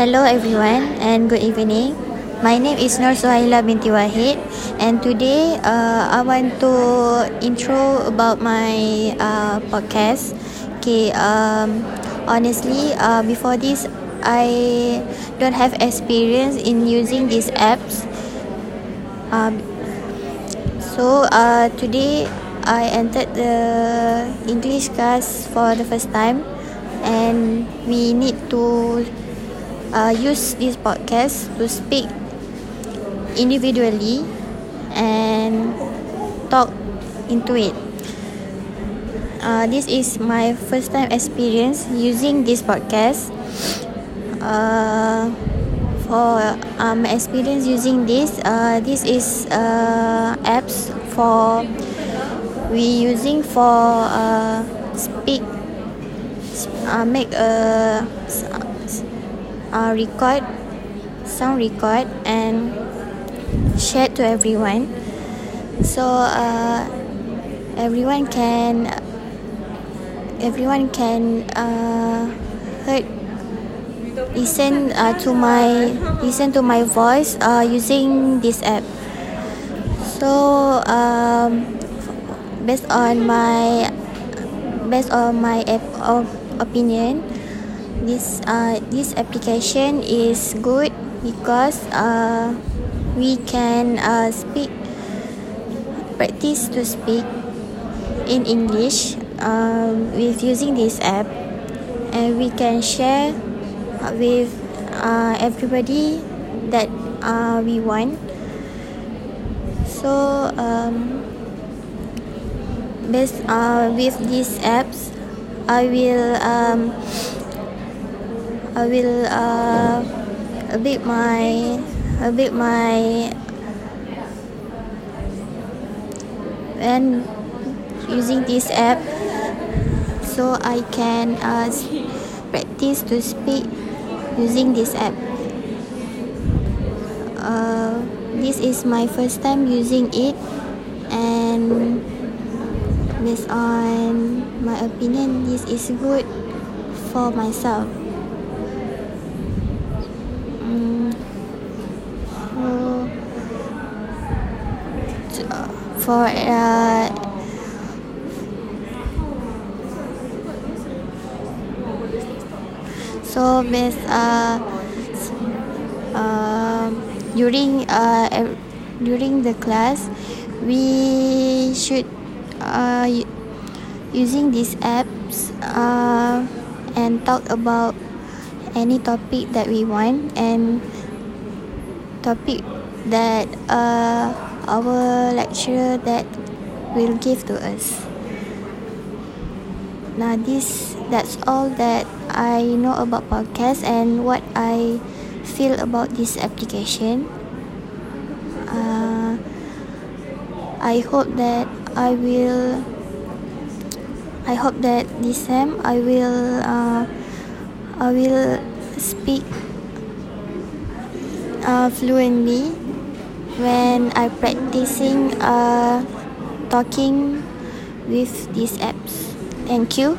Hello everyone and good evening. My name is Nur Suhaila binti Wahid and today uh, I want to intro about my uh, podcast. Okay, um, honestly, uh, before this, I don't have experience in using these apps. Um, so uh, today I entered the English class for the first time and we need to uh, use this podcast to speak individually and talk into it. Uh, this is my first time experience using this podcast. Uh, for um experience using this, uh, this is uh, apps for we using for uh, speak uh, make a uh, record sound record and share to everyone. So uh, everyone can everyone can uh, heard listen uh, to my listen to my voice uh, using this app. So um, based on my based on my app op- opinion this uh, this application is good because uh, we can uh, speak practice to speak in English uh, with using this app. And we can share with uh, everybody that uh, we want. So um, based uh, with these apps I will um, I will uh, bit my bit my and using this app so I can uh, practice to speak using this app. Uh, this is my first time using it and based on my opinion this is good for myself mm, so, for uh, so based uh, uh, during uh, during the class we should uh, using these apps uh, and talk about any topic that we want and topic that uh, our lecturer that will give to us. Now this that's all that i know about podcast and what i feel about this application. Uh, i hope that I will I hope that this time I will uh, I will speak uh, fluently when I practicing uh, talking with these apps. Thank you.